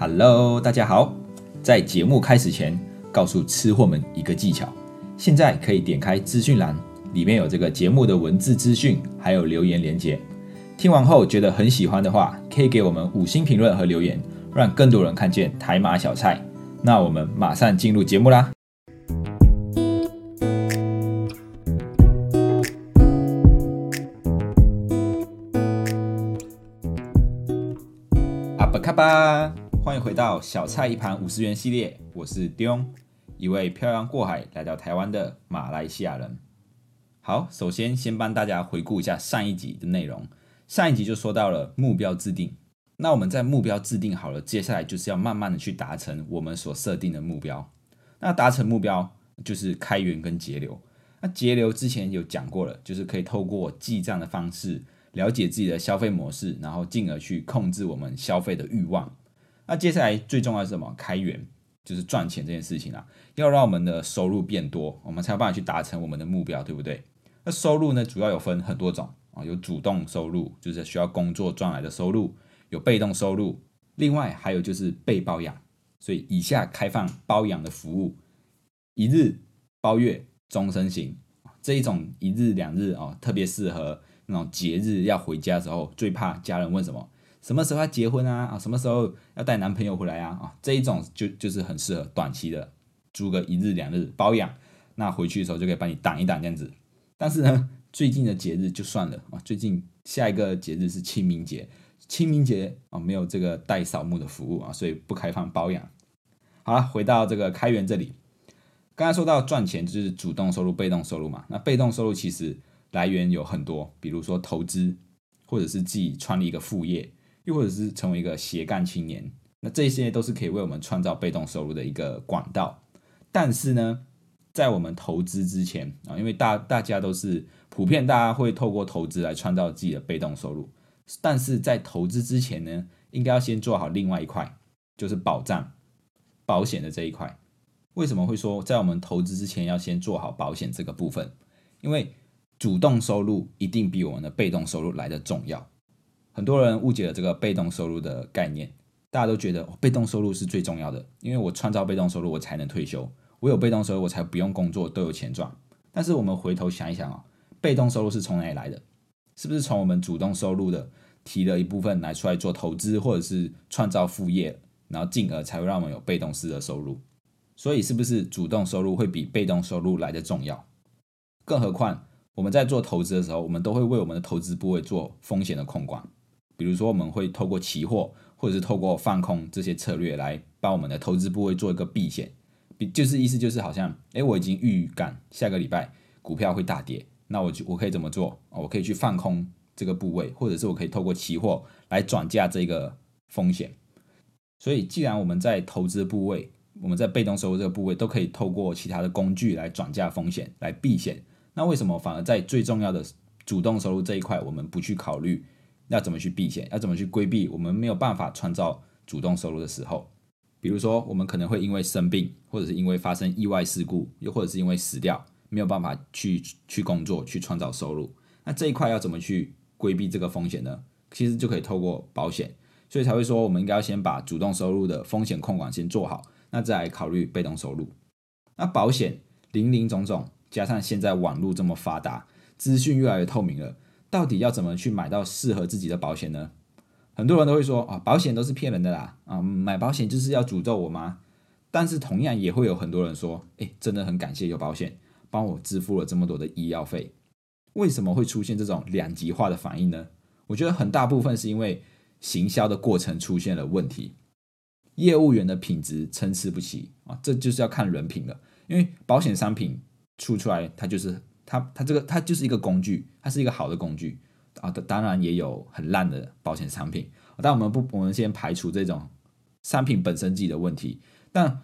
Hello，大家好。在节目开始前，告诉吃货们一个技巧：现在可以点开资讯栏，里面有这个节目的文字资讯，还有留言连接。听完后觉得很喜欢的话，可以给我们五星评论和留言，让更多人看见台马小菜。那我们马上进入节目啦！到小菜一盘五十元系列，我是丢，一位漂洋过海来到台湾的马来西亚人。好，首先先帮大家回顾一下上一集的内容。上一集就说到了目标制定，那我们在目标制定好了，接下来就是要慢慢的去达成我们所设定的目标。那达成目标就是开源跟节流。那节流之前有讲过了，就是可以透过记账的方式了解自己的消费模式，然后进而去控制我们消费的欲望。那接下来最重要是什么？开源就是赚钱这件事情啊，要让我们的收入变多，我们才有办法去达成我们的目标，对不对？那收入呢，主要有分很多种啊。有主动收入，就是需要工作赚来的收入；有被动收入，另外还有就是被包养。所以以下开放包养的服务：一日、包月、终身型。这一种一日、两日哦，特别适合那种节日要回家的时候，最怕家人问什么：什么时候要结婚啊？啊，什么时候要带男朋友回来啊？啊，这一种就就是很适合短期的租个一日、两日包养，那回去的时候就可以帮你挡一挡这样子。但是呢？最近的节日就算了啊，最近下一个节日是清明节，清明节啊没有这个带扫墓的服务啊，所以不开放包养。好了，回到这个开源这里，刚才说到赚钱就是主动收入、被动收入嘛。那被动收入其实来源有很多，比如说投资，或者是自己创立一个副业，又或者是成为一个斜杠青年，那这些都是可以为我们创造被动收入的一个管道。但是呢，在我们投资之前啊，因为大大家都是。普遍大家会透过投资来创造自己的被动收入，但是在投资之前呢，应该要先做好另外一块，就是保障、保险的这一块。为什么会说在我们投资之前要先做好保险这个部分？因为主动收入一定比我们的被动收入来的重要。很多人误解了这个被动收入的概念，大家都觉得被动收入是最重要的，因为我创造被动收入，我才能退休，我有被动收入，我才不用工作，都有钱赚。但是我们回头想一想啊。被动收入是从哪里来的？是不是从我们主动收入的提了一部分来出来做投资，或者是创造副业，然后进而才会让我们有被动式的收入？所以是不是主动收入会比被动收入来的重要？更何况我们在做投资的时候，我们都会为我们的投资部位做风险的控管，比如说我们会透过期货或者是透过放空这些策略来帮我们的投资部位做一个避险，比就是意思就是好像，哎，我已经预感下个礼拜股票会大跌。那我就我可以怎么做我可以去放空这个部位，或者是我可以透过期货来转嫁这个风险。所以，既然我们在投资部位，我们在被动收入这个部位都可以透过其他的工具来转嫁风险、来避险，那为什么反而在最重要的主动收入这一块，我们不去考虑要怎么去避险，要怎么去规避我们没有办法创造主动收入的时候？比如说，我们可能会因为生病，或者是因为发生意外事故，又或者是因为死掉。没有办法去去工作去创造收入，那这一块要怎么去规避这个风险呢？其实就可以透过保险，所以才会说我们应该要先把主动收入的风险控管先做好，那再来考虑被动收入。那保险零零总总，加上现在网络这么发达，资讯越来越透明了，到底要怎么去买到适合自己的保险呢？很多人都会说啊，保险都是骗人的啦，啊，买保险就是要诅咒我吗？但是同样也会有很多人说，哎，真的很感谢有保险。帮我支付了这么多的医药费，为什么会出现这种两极化的反应呢？我觉得很大部分是因为行销的过程出现了问题，业务员的品质参差不齐啊，这就是要看人品了。因为保险商品出出来，它就是它它这个它就是一个工具，它是一个好的工具啊。当然也有很烂的保险产品，但我们不，我们先排除这种商品本身自己的问题，但。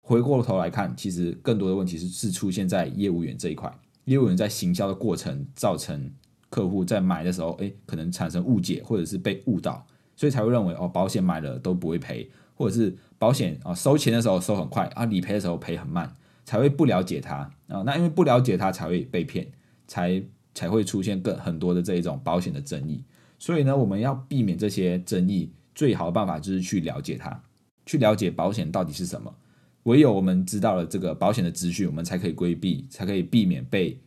回过头来看，其实更多的问题是是出现在业务员这一块。业务员在行销的过程，造成客户在买的时候，哎，可能产生误解，或者是被误导，所以才会认为哦，保险买了都不会赔，或者是保险啊收钱的时候收很快啊，理赔的时候赔很慢，才会不了解他啊。那因为不了解他，才会被骗，才才会出现更很多的这一种保险的争议。所以呢，我们要避免这些争议，最好的办法就是去了解他。去了解保险到底是什么。唯有我们知道了这个保险的资讯，我们才可以规避，才可以避免被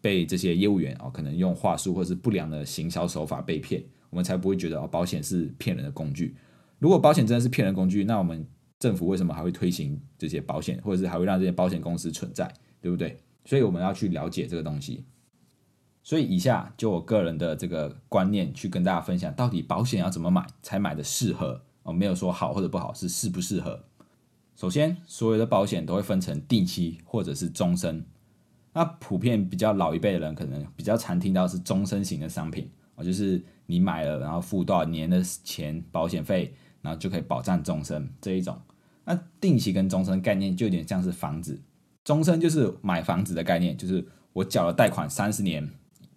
被这些业务员哦，可能用话术或是不良的行销手法被骗，我们才不会觉得哦，保险是骗人的工具。如果保险真的是骗人工具，那我们政府为什么还会推行这些保险，或者是还会让这些保险公司存在，对不对？所以我们要去了解这个东西。所以以下就我个人的这个观念去跟大家分享，到底保险要怎么买才买的适合哦，没有说好或者不好，是适不适合。首先，所有的保险都会分成定期或者是终身。那普遍比较老一辈的人，可能比较常听到是终身型的商品啊，就是你买了，然后付多少年的钱保险费。然后就可以保障终身这一种，那定期跟终身概念就有点像是房子，终身就是买房子的概念，就是我缴了贷款三十年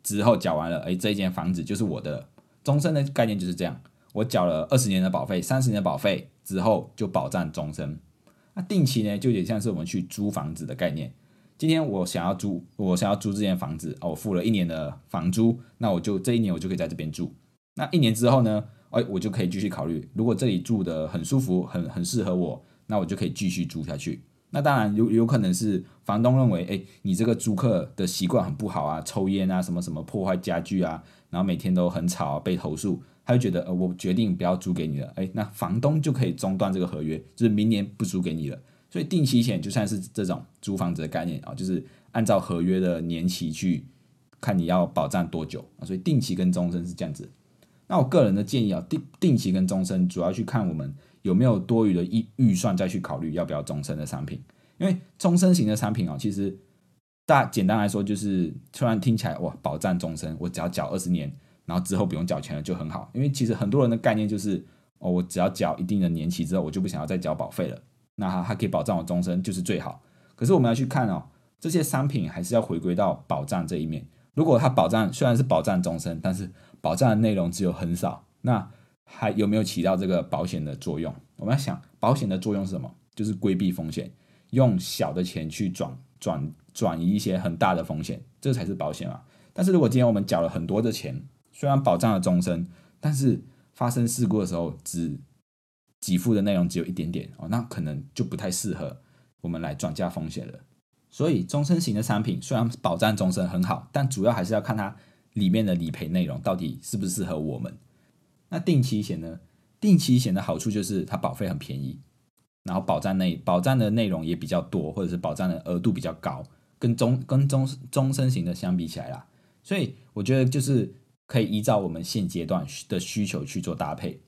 之后缴完了，哎，这一间房子就是我的。终身的概念就是这样，我缴了二十年的保费，三十年的保费之后就保障终身。那定期呢，就有点像是我们去租房子的概念，今天我想要租，我想要租这间房子，哦，我付了一年的房租，那我就这一年我就可以在这边住。那一年之后呢？哎，我就可以继续考虑，如果这里住的很舒服，很很适合我，那我就可以继续租下去。那当然有有可能是房东认为，哎，你这个租客的习惯很不好啊，抽烟啊，什么什么破坏家具啊，然后每天都很吵啊，被投诉，他就觉得，呃，我决定不要租给你了。哎，那房东就可以中断这个合约，就是明年不租给你了。所以定期险就算是这种租房子的概念啊，就是按照合约的年期去看你要保障多久啊，所以定期跟终身是这样子。那我个人的建议啊，定定期跟终身主要去看我们有没有多余的预预算再去考虑要不要终身的商品，因为终身型的产品啊，其实大简单来说就是突然听起来哇，保障终身，我只要缴二十年，然后之后不用缴钱了就很好。因为其实很多人的概念就是哦，我只要缴一定的年期之后，我就不想要再缴保费了，那它它可以保障我终身就是最好。可是我们要去看哦，这些商品还是要回归到保障这一面。如果它保障虽然是保障终身，但是保障的内容只有很少，那还有没有起到这个保险的作用？我们要想，保险的作用是什么？就是规避风险，用小的钱去转转转移一些很大的风险，这才是保险啊。但是如果今天我们缴了很多的钱，虽然保障了终身，但是发生事故的时候只给付的内容只有一点点哦，那可能就不太适合我们来转嫁风险了。所以终身型的产品虽然保障终身很好，但主要还是要看它。里面的理赔内容到底适不适合我们？那定期险呢？定期险的好处就是它保费很便宜，然后保障内保障的内容也比较多，或者是保障的额度比较高，跟终跟终终身型的相比起来啦，所以我觉得就是可以依照我们现阶段的需求去做搭配。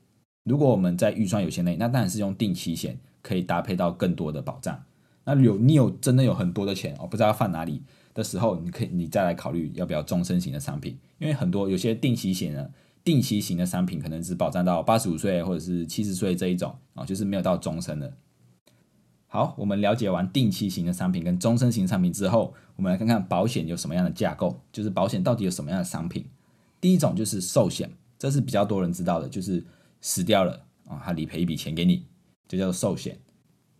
如果我们在预算有限内，那当然是用定期险可以搭配到更多的保障。那有你有真的有很多的钱，哦不知道放哪里。的时候，你可以你再来考虑要不要终身型的商品，因为很多有些定期险呢，定期型的商品可能只保障到八十五岁或者是七十岁这一种啊，就是没有到终身的。好，我们了解完定期型的商品跟终身型商品之后，我们来看看保险有什么样的架构，就是保险到底有什么样的商品。第一种就是寿险，这是比较多人知道的，就是死掉了啊，他理赔一笔钱给你，就叫做寿险。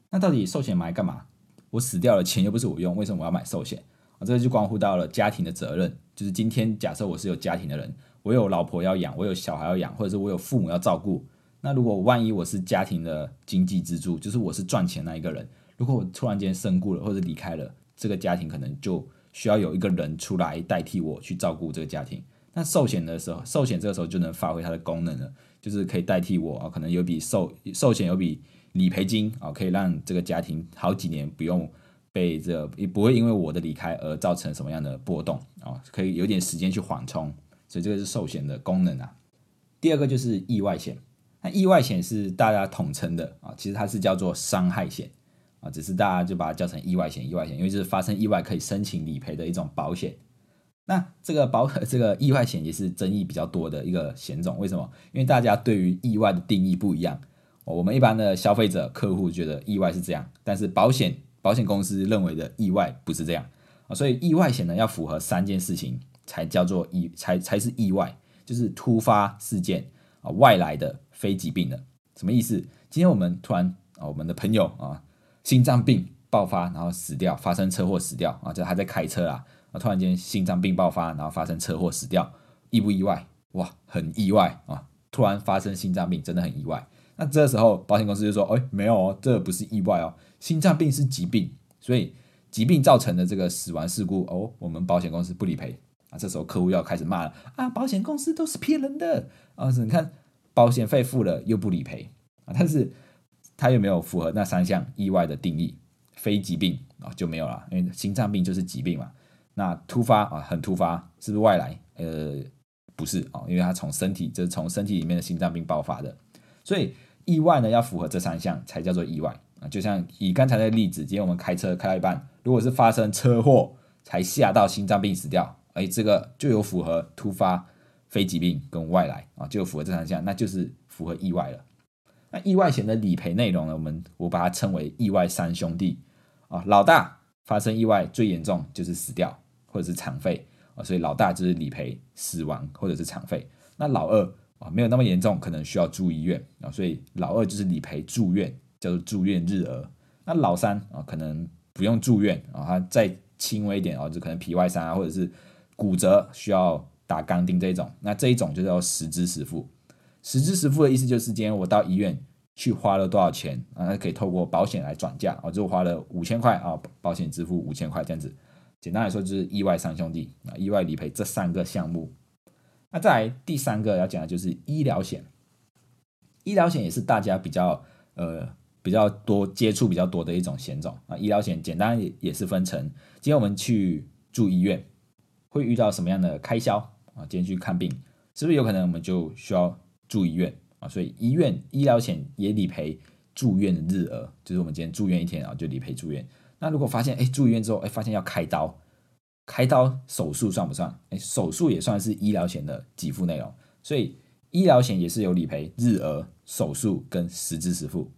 那到底寿险买干嘛？我死掉了，钱又不是我用，为什么我要买寿险？啊，这个就关乎到了家庭的责任。就是今天假设我是有家庭的人，我有老婆要养，我有小孩要养，或者是我有父母要照顾。那如果万一我是家庭的经济支柱，就是我是赚钱那一个人，如果我突然间身故了或者离开了，这个家庭可能就需要有一个人出来代替我去照顾这个家庭。那寿险的时候，寿险这个时候就能发挥它的功能了，就是可以代替我啊，可能有笔寿寿险有笔理赔金啊，可以让这个家庭好几年不用。被这也不会因为我的离开而造成什么样的波动啊？可以有点时间去缓冲，所以这个是寿险的功能啊。第二个就是意外险，那意外险是大家统称的啊，其实它是叫做伤害险啊，只是大家就把它叫成意外险。意外险因为就是发生意外可以申请理赔的一种保险。那这个保 这个意外险也是争议比较多的一个险种，为什么？因为大家对于意外的定义不一样。我们一般的消费者客户觉得意外是这样，但是保险。保险公司认为的意外不是这样啊，所以意外险呢要符合三件事情才叫做意才才是意外，就是突发事件啊，外来的非疾病的，什么意思？今天我们突然啊，我们的朋友啊，心脏病爆发，然后死掉，发生车祸死掉啊，就他在开车啊，啊，突然间心脏病爆发，然后发生车祸死掉，意不意外？哇，很意外啊！突然发生心脏病真的很意外。那这时候保险公司就说：“哎，没有哦，这不是意外哦，心脏病是疾病，所以疾病造成的这个死亡事故哦，我们保险公司不理赔啊。”这时候客户要开始骂了啊，保险公司都是骗人的啊！你看保险费付了又不理赔啊，但是他有没有符合那三项意外的定义？非疾病啊就没有了，因为心脏病就是疾病嘛。那突发啊，很突发，是不是外来？呃，不是啊，因为他从身体，就是从身体里面的心脏病爆发的。所以意外呢，要符合这三项才叫做意外啊。就像以刚才的例子，今天我们开车开到一半，如果是发生车祸才吓到心脏病死掉，哎，这个就有符合突发、非疾病跟外来啊，就有符合这三项，那就是符合意外了。那意外险的理赔内容呢，我们我把它称为意外三兄弟啊。老大发生意外最严重就是死掉。或者是残废啊，所以老大就是理赔死亡或者是残废。那老二啊没有那么严重，可能需要住医院啊，所以老二就是理赔住院，叫做住院日额。那老三啊可能不用住院啊，他再轻微一点啊，就可能皮外伤啊，或者是骨折需要打钢钉这一种。那这一种就叫实支实付。实支实付的意思就是今天我到医院去花了多少钱啊，那可以透过保险来转嫁啊，就花了五千块啊，保险支付五千块这样子。简单来说就是意外三兄弟啊，意外理赔这三个项目。那再来第三个要讲的就是医疗险，医疗险也是大家比较呃比较多接触比较多的一种险种啊。医疗险简单也也是分成，今天我们去住医院会遇到什么样的开销啊？今天去看病是不是有可能我们就需要住医院啊？所以医院医疗险也理赔住院的日额，就是我们今天住院一天啊就理赔住院。那如果发现哎住院之后哎发现要开刀，开刀手术算不算？哎手术也算是医疗险的给付内容，所以医疗险也是有理赔日额、手术跟实支实付。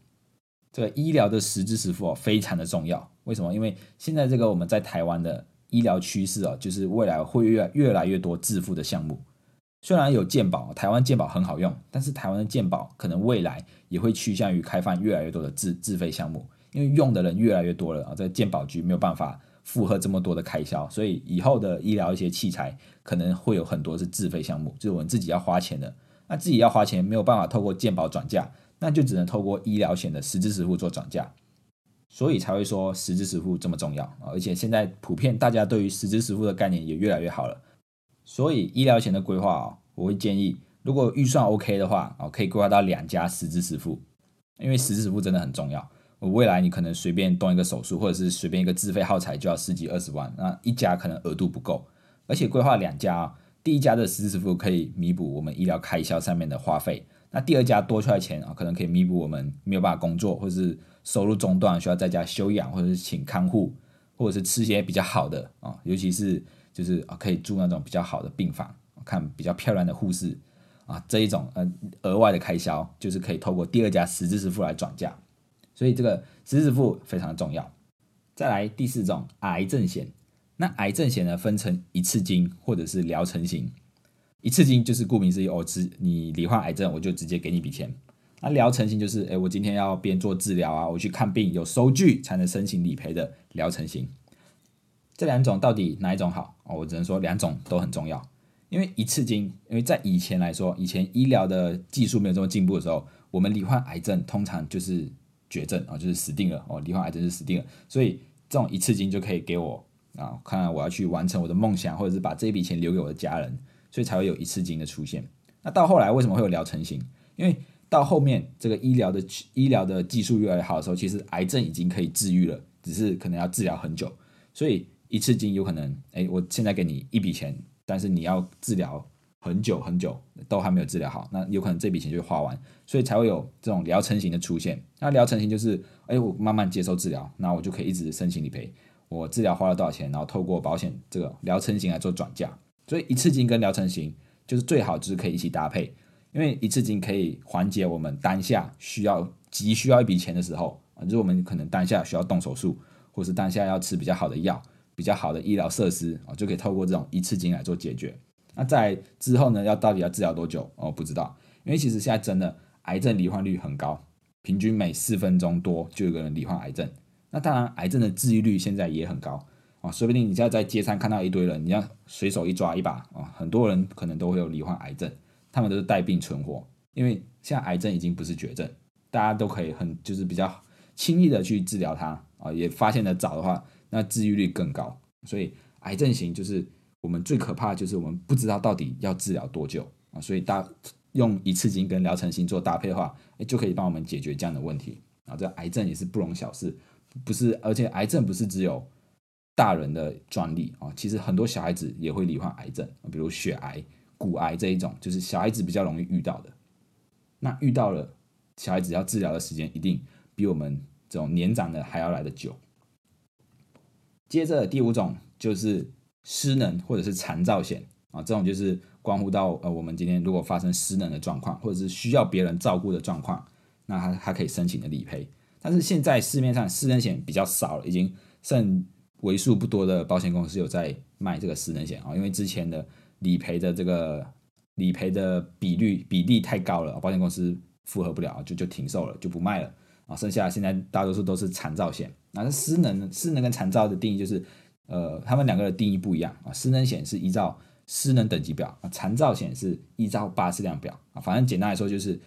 这个医疗的实支实付哦非常的重要，为什么？因为现在这个我们在台湾的医疗趋势啊，就是未来会越越来越多自付的项目。虽然有健保，台湾健保很好用，但是台湾的健保可能未来也会趋向于开放越来越多的自自费项目。因为用的人越来越多了啊，在健保局没有办法负荷这么多的开销，所以以后的医疗一些器材可能会有很多是自费项目，就是我们自己要花钱的。那自己要花钱没有办法透过健保转嫁，那就只能透过医疗险的实支实付做转嫁，所以才会说实支实付这么重要！而且现在普遍大家对于实支实付的概念也越来越好了，所以医疗险的规划啊，我会建议如果预算 OK 的话啊，可以规划到两家实支实付，因为实支实付真的很重要。我未来你可能随便动一个手术，或者是随便一个自费耗材就要十几二十万，那一家可能额度不够，而且规划两家，第一家的实支实付可以弥补我们医疗开销上面的花费，那第二家多出来钱啊，可能可以弥补我们没有办法工作，或者是收入中断需要在家休养，或者是请看护，或者是吃些比较好的啊，尤其是就是啊可以住那种比较好的病房，看比较漂亮的护士啊这一种呃额外的开销，就是可以透过第二家实质支付来转嫁。所以这个实支付非常重要。再来第四种癌症险，那癌症险呢分成一次金或者是疗程型。一次金就是顾名思义，我直你罹患癌症，我就直接给你一笔钱。那疗程型就是，哎，我今天要边做治疗啊，我去看病有收据才能申请理赔的疗程型。这两种到底哪一种好？哦，我只能说两种都很重要。因为一次金，因为在以前来说，以前医疗的技术没有这么进步的时候，我们罹患癌症通常就是。绝症啊，就是死定了哦，罹患癌症是死定了，所以这种一次金就可以给我啊，看我要去完成我的梦想，或者是把这笔钱留给我的家人，所以才会有一次金的出现。那到后来为什么会有疗程型？因为到后面这个医疗的医疗的技术越来越好的时候，其实癌症已经可以治愈了，只是可能要治疗很久，所以一次金有可能，哎，我现在给你一笔钱，但是你要治疗。很久很久都还没有治疗好，那有可能这笔钱就花完，所以才会有这种疗程型的出现。那疗程型就是，哎，我慢慢接受治疗，那我就可以一直申请理赔。我治疗花了多少钱，然后透过保险这个疗程型来做转嫁。所以一次金跟疗程型就是最好就是可以一起搭配，因为一次金可以缓解我们当下需要急需要一笔钱的时候啊，就是我们可能当下需要动手术，或是当下要吃比较好的药、比较好的医疗设施啊，就可以透过这种一次金来做解决。那在之后呢？要到底要治疗多久？哦，不知道，因为其实现在真的癌症罹患率很高，平均每四分钟多就有个人罹患癌症。那当然，癌症的治愈率现在也很高啊，说不定你现在在街上看到一堆人，你要随手一抓一把啊，很多人可能都会有罹患癌症，他们都是带病存活，因为现在癌症已经不是绝症大家都可以很就是比较轻易的去治疗它啊，也发现的早的话，那治愈率更高。所以癌症型就是我们最可怕，就是我们不知道到底要治疗多久啊，所以大用一次性跟疗程型做搭配的话，哎，就可以帮我们解决这样的问题啊。这癌症也是不容小视，不是，而且癌症不是只有大人的专利啊，其实很多小孩子也会罹患癌症，比如血癌、骨癌这一种，就是小孩子比较容易遇到的。那遇到了，小孩子要治疗的时间一定比我们这种年长的还要来的久。接着第五种就是失能或者是残障险啊，这种就是关乎到呃我们今天如果发生失能的状况，或者是需要别人照顾的状况，那他他可以申请的理赔。但是现在市面上失能险比较少了，已经剩为数不多的保险公司有在卖这个失能险啊，因为之前的理赔的这个理赔的比率比例太高了，保险公司负荷不了，就就停售了，就不卖了啊。剩下现在大多数都是残障险。那失能失能跟残障的定义就是，呃，他们两个的定义不一样啊。失能险是依照失能等级表啊，残障险是依照巴氏量表啊。反正简单来说就是，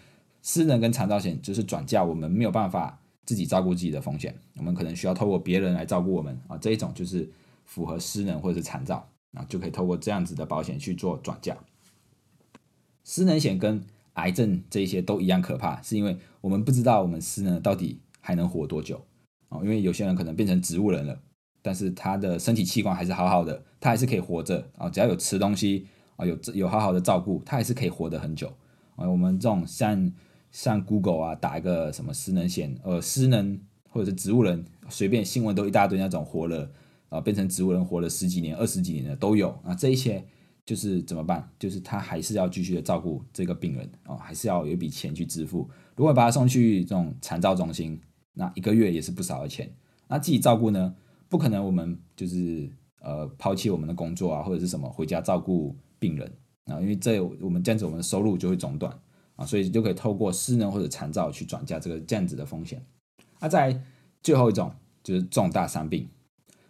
失能跟残障险就是转嫁我们没有办法自己照顾自己的风险，我们可能需要透过别人来照顾我们啊。这一种就是符合失能或者是残障啊，就可以透过这样子的保险去做转嫁。失能险跟癌症这些都一样可怕，是因为我们不知道我们失能到底还能活多久。啊，因为有些人可能变成植物人了，但是他的身体器官还是好好的，他还是可以活着啊。只要有吃东西啊，有有好好的照顾，他还是可以活得很久啊。我们这种像像 Google 啊，打一个什么失能险，呃，失能或者是植物人，随便新闻都一大堆那种活了啊，变成植物人活了十几年、二十几年的都有啊。这一些就是怎么办？就是他还是要继续的照顾这个病人啊，还是要有一笔钱去支付。如果把他送去这种残照中心。那一个月也是不少的钱。那自己照顾呢？不可能，我们就是呃抛弃我们的工作啊，或者是什么回家照顾病人啊，因为这我们这样子，我们的收入就会中断所以就可以透过失能或者残障去转嫁这个这样子的风险。那在最后一种就是重大伤病。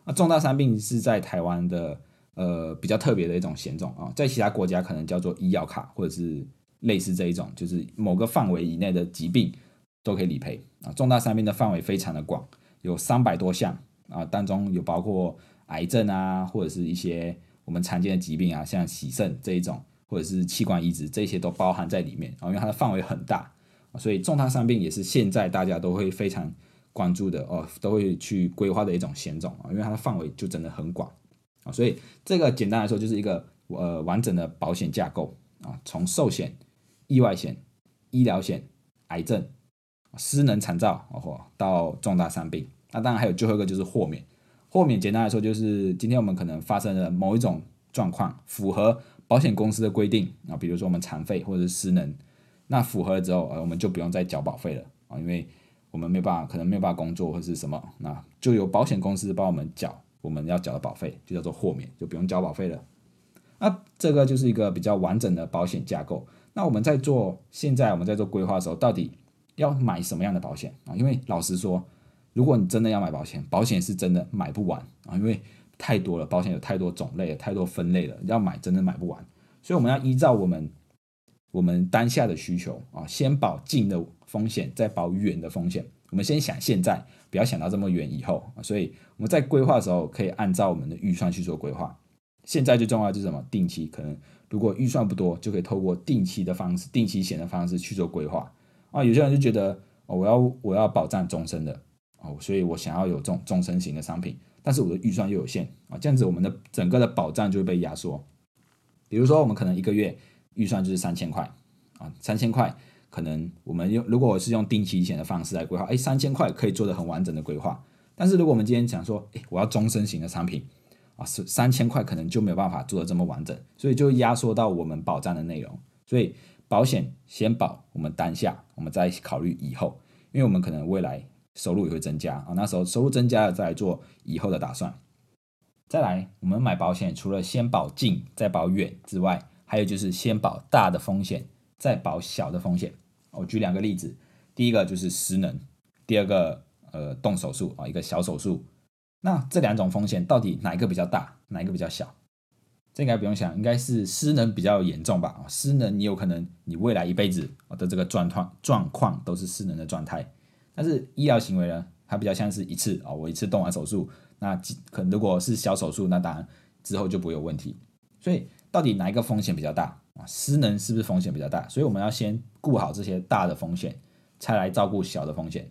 那重大伤病是在台湾的呃比较特别的一种险种啊，在其他国家可能叫做医药卡或者是类似这一种，就是某个范围以内的疾病。都可以理赔啊！重大伤病的范围非常的广，有三百多项啊，当中有包括癌症啊，或者是一些我们常见的疾病啊，像洗肾这一种，或者是器官移植，这些都包含在里面啊。因为它的范围很大，所以重大伤病也是现在大家都会非常关注的哦，都会去规划的一种险种啊。因为它的范围就真的很广啊，所以这个简单来说就是一个呃完整的保险架构啊，从寿险、意外险、医疗险、癌症。失能残障，哦，到重大伤病，那当然还有最后一个就是豁免。豁免简单来说就是今天我们可能发生了某一种状况，符合保险公司的规定啊，比如说我们残废或者是失能，那符合了之后，呃，我们就不用再缴保费了啊，因为我们没办法，可能没有办法工作或是什么，那就由保险公司帮我们缴我们要缴的保费，就叫做豁免，就不用交保费了。那这个就是一个比较完整的保险架构。那我们在做现在我们在做规划的时候，到底？要买什么样的保险啊？因为老实说，如果你真的要买保险，保险是真的买不完啊，因为太多了，保险有太多种类了，太多分类了，要买真的买不完。所以我们要依照我们我们当下的需求啊，先保近的风险，再保远的风险。我们先想现在，不要想到这么远以后。所以我们在规划的时候，可以按照我们的预算去做规划。现在最重要就是什么？定期可能如果预算不多，就可以透过定期的方式、定期险的方式去做规划。啊，有些人就觉得哦，我要我要保障终身的哦，所以我想要有这种终身型的商品，但是我的预算又有限啊，这样子我们的整个的保障就会被压缩。比如说，我们可能一个月预算就是三千块啊，三千块可能我们用如果我是用定期险的方式来规划，哎，三千块可以做的很完整的规划。但是如果我们今天讲说，哎，我要终身型的商品啊，是三千块可能就没有办法做的这么完整，所以就压缩到我们保障的内容，所以。保险先保我们当下，我们再考虑以后，因为我们可能未来收入也会增加啊，那时候收入增加了再来做以后的打算。再来，我们买保险除了先保近再保远之外，还有就是先保大的风险再保小的风险。我举两个例子，第一个就是失能，第二个呃动手术啊，一个小手术。那这两种风险到底哪一个比较大，哪一个比较小？这应该不用想，应该是失能比较严重吧？失能你有可能你未来一辈子的这个状况状况都是失能的状态。但是医疗行为呢，它比较像是一次啊，我一次动完手术，那可如果是小手术，那当然之后就不会有问题。所以到底哪一个风险比较大啊？失能是不是风险比较大？所以我们要先顾好这些大的风险，才来照顾小的风险。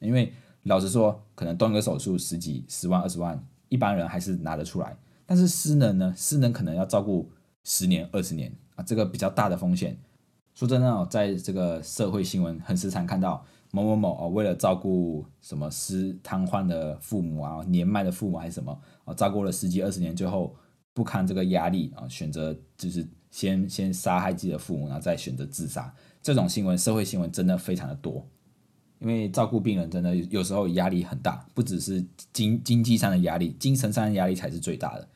因为老实说，可能动一个手术十几、十万、二十万，一般人还是拿得出来。但是失能呢？失能可能要照顾十年、二十年啊，这个比较大的风险。说真的哦，在这个社会新闻很时常看到某某某哦，为了照顾什么失瘫痪的父母啊、年迈的父母还是什么啊，照顾了十几二十年，最后不堪这个压力啊，选择就是先先杀害自己的父母，然后再选择自杀。这种新闻，社会新闻真的非常的多。因为照顾病人真的有时候压力很大，不只是经经济上的压力，精神上的压力才是最大的。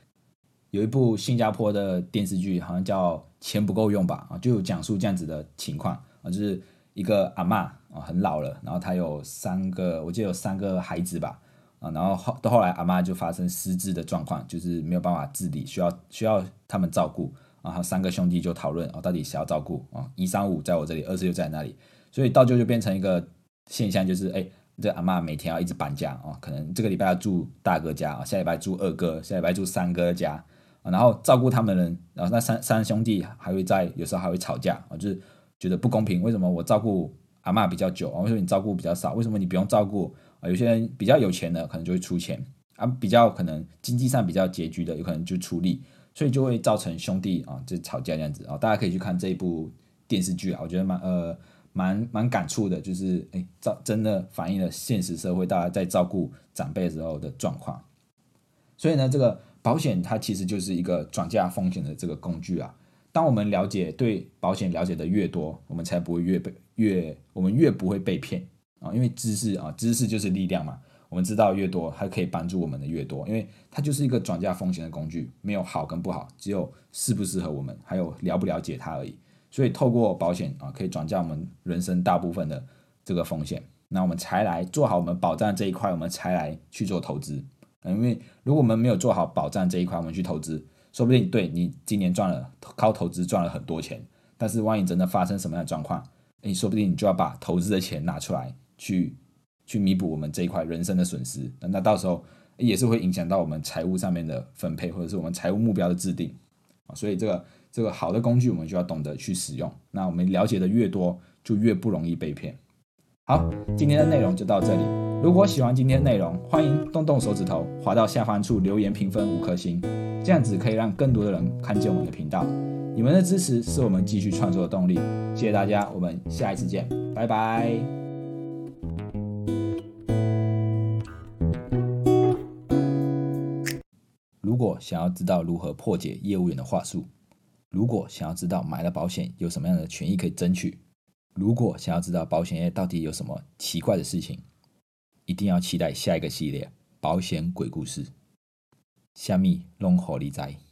有一部新加坡的电视剧，好像叫《钱不够用》吧，啊，就有讲述这样子的情况啊，就是一个阿妈啊，很老了，然后她有三个，我记得有三个孩子吧，啊，然后后到后来阿妈就发生失智的状况，就是没有办法自理，需要需要他们照顾，然后三个兄弟就讨论啊，到底谁要照顾啊？一三五在我这里，二四六在那里，所以到最后就变成一个现象，就是哎，这阿妈每天要一直搬家啊，可能这个礼拜要住大哥家啊，下礼拜住二哥，下礼拜住三哥家。然后照顾他们的人，然后那三三兄弟还会在有时候还会吵架啊，就是觉得不公平，为什么我照顾阿妈比较久啊？为什么你照顾比较少？为什么你不用照顾啊？有些人比较有钱的可能就会出钱啊，比较可能经济上比较拮据的有可能就出力，所以就会造成兄弟啊就吵架这样子啊。大家可以去看这一部电视剧啊，我觉得蛮呃蛮蛮感触的，就是哎照真的反映了现实社会大家在照顾长辈时候的状况。所以呢，这个。保险它其实就是一个转嫁风险的这个工具啊。当我们了解对保险了解的越多，我们才不会越被越我们越不会被骗啊。因为知识啊，知识就是力量嘛。我们知道越多，它可以帮助我们的越多，因为它就是一个转嫁风险的工具，没有好跟不好，只有适不适合我们，还有了不了解它而已。所以透过保险啊，可以转嫁我们人生大部分的这个风险。那我们才来做好我们保障这一块，我们才来去做投资。因为如果我们没有做好保障这一块，我们去投资，说不定对你今年赚了靠投资赚了很多钱，但是万一真的发生什么样的状况，你说不定你就要把投资的钱拿出来去去弥补我们这一块人生的损失，那到时候也是会影响到我们财务上面的分配，或者是我们财务目标的制定。所以这个这个好的工具，我们就要懂得去使用。那我们了解的越多，就越不容易被骗。好，今天的内容就到这里。如果喜欢今天内容，欢迎动动手指头，滑到下方处留言评分五颗星，这样子可以让更多的人看见我们的频道。你们的支持是我们继续创作的动力。谢谢大家，我们下一次见，拜拜。如果想要知道如何破解业务员的话术，如果想要知道买了保险有什么样的权益可以争取。如果想要知道保险业到底有什么奇怪的事情，一定要期待下一个系列《保险鬼故事》。下面龙火力在。